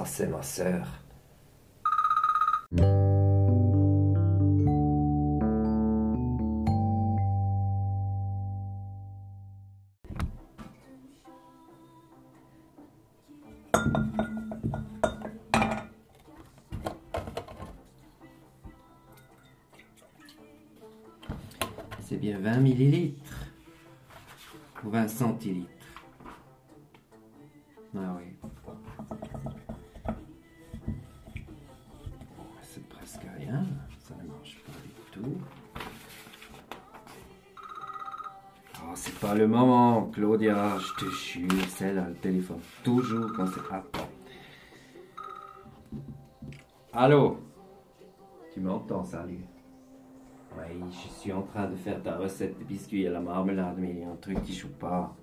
ça c'est ma sœur. C'est bien 20 millilitres. Ou 20 centilitres. Ah oui. Oh, c'est pas le moment, Claudia. Je te jure, c'est là le téléphone. Toujours quand c'est. Attends. Allô? Tu m'entends, salut Oui, je suis en train de faire ta recette de biscuits à la marmelade, mais il y a un truc qui joue pas.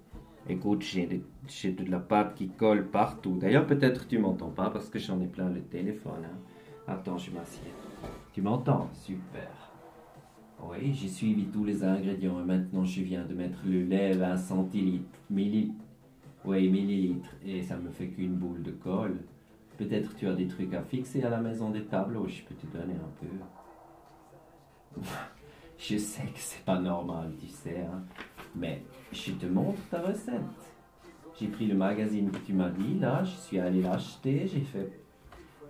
Écoute, j'ai de, j'ai de la pâte qui colle partout. D'ailleurs, peut-être tu m'entends pas parce que j'en ai plein le téléphone. hein. Attends, je m'assieds. Tu m'entends? Super. Oui, j'ai suivi tous les ingrédients et maintenant je viens de mettre le lait 20 centilitres. Milli... Oui, millilitres. Et ça me fait qu'une boule de colle. Peut-être tu as des trucs à fixer à la maison des tableaux, je peux te donner un peu. Je sais que c'est pas normal, tu sais, hein. mais je te montre ta recette. J'ai pris le magazine que tu m'as dit, là, je suis allé l'acheter, j'ai fait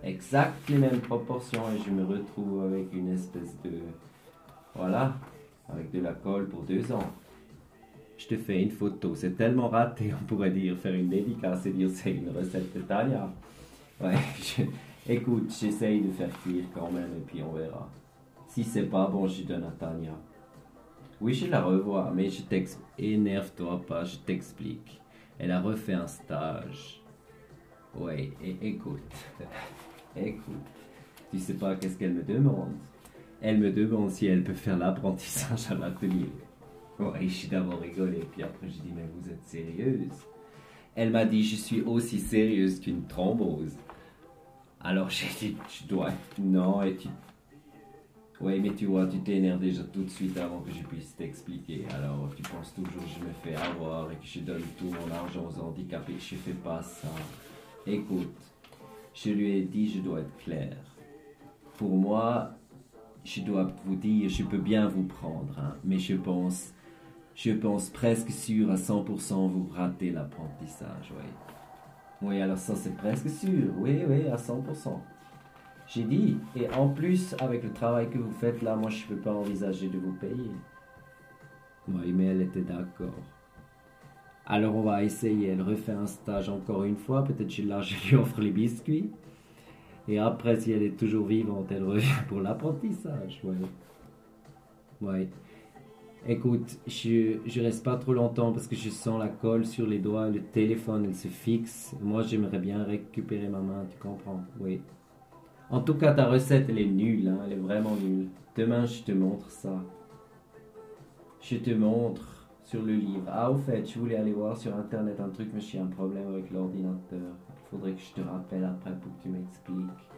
exact les mêmes proportions et je me retrouve avec une espèce de... Voilà, avec de la colle pour deux ans. Je te fais une photo, c'est tellement raté, on pourrait dire, faire une dédicace et dire c'est une recette de Tania. Ouais, écoute, j'essaye de faire cuire quand même et puis on verra. Si c'est pas bon, je donne à Tania. Oui, je la revois, mais je t'explique. Énerve-toi pas, je t'explique. Elle a refait un stage. Ouais, et écoute. écoute. Tu sais pas qu'est-ce qu'elle me demande Elle me demande si elle peut faire l'apprentissage à l'atelier. Ouais, j'ai d'abord rigolé, puis après j'ai dit, mais vous êtes sérieuse Elle m'a dit, je suis aussi sérieuse qu'une thrombose. Alors j'ai dit, tu dois. Non, et tu. Oui, mais tu vois, tu t'énerves déjà tout de suite avant que je puisse t'expliquer. Alors tu penses toujours que je me fais avoir et que je donne tout mon argent aux handicapés. Je fais pas ça. Écoute, je lui ai dit, je dois être clair. Pour moi, je dois vous dire, je peux bien vous prendre, hein, mais je pense, je pense presque sûr à 100% vous ratez l'apprentissage, oui. Oui, alors ça c'est presque sûr, oui, oui, à 100%. J'ai dit, et en plus, avec le travail que vous faites là, moi je ne peux pas envisager de vous payer. Oui, mais elle était d'accord. Alors on va essayer, elle refait un stage encore une fois, peut-être je, là je lui offre les biscuits. Et après, si elle est toujours vivante, elle revient pour l'apprentissage, ouais. Ouais. Écoute, je, je reste pas trop longtemps parce que je sens la colle sur les doigts, le téléphone, il se fixe. Moi, j'aimerais bien récupérer ma main, tu comprends? Oui. En tout cas, ta recette, elle est nulle, hein, elle est vraiment nulle. Demain, je te montre ça. Je te montre sur le livre. Ah, au fait, je voulais aller voir sur internet un truc, mais j'ai un problème avec l'ordinateur. Faudrait que je te rappelle après pour que tu m'expliques.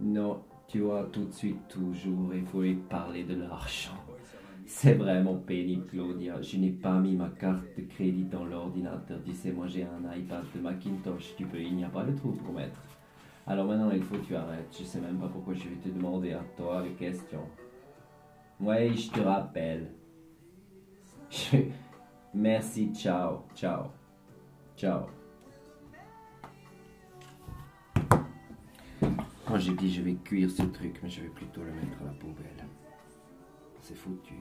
Non, tu vois, tout de suite, toujours, il faut lui parler de l'argent. C'est vraiment pénible, Claudia. Je n'ai pas mis ma carte de crédit dans l'ordinateur. Tu sais, moi j'ai un iPad de Macintosh. Tu peux, il n'y a pas de trou pour mettre. Alors maintenant, il faut que tu arrêtes. Je sais même pas pourquoi je vais te demander à toi les questions. Oui, je te rappelle. Merci, ciao, ciao, Ciao. Moi j'ai dit je vais cuire ce truc, mais je vais plutôt le mettre à la poubelle. C'est foutu.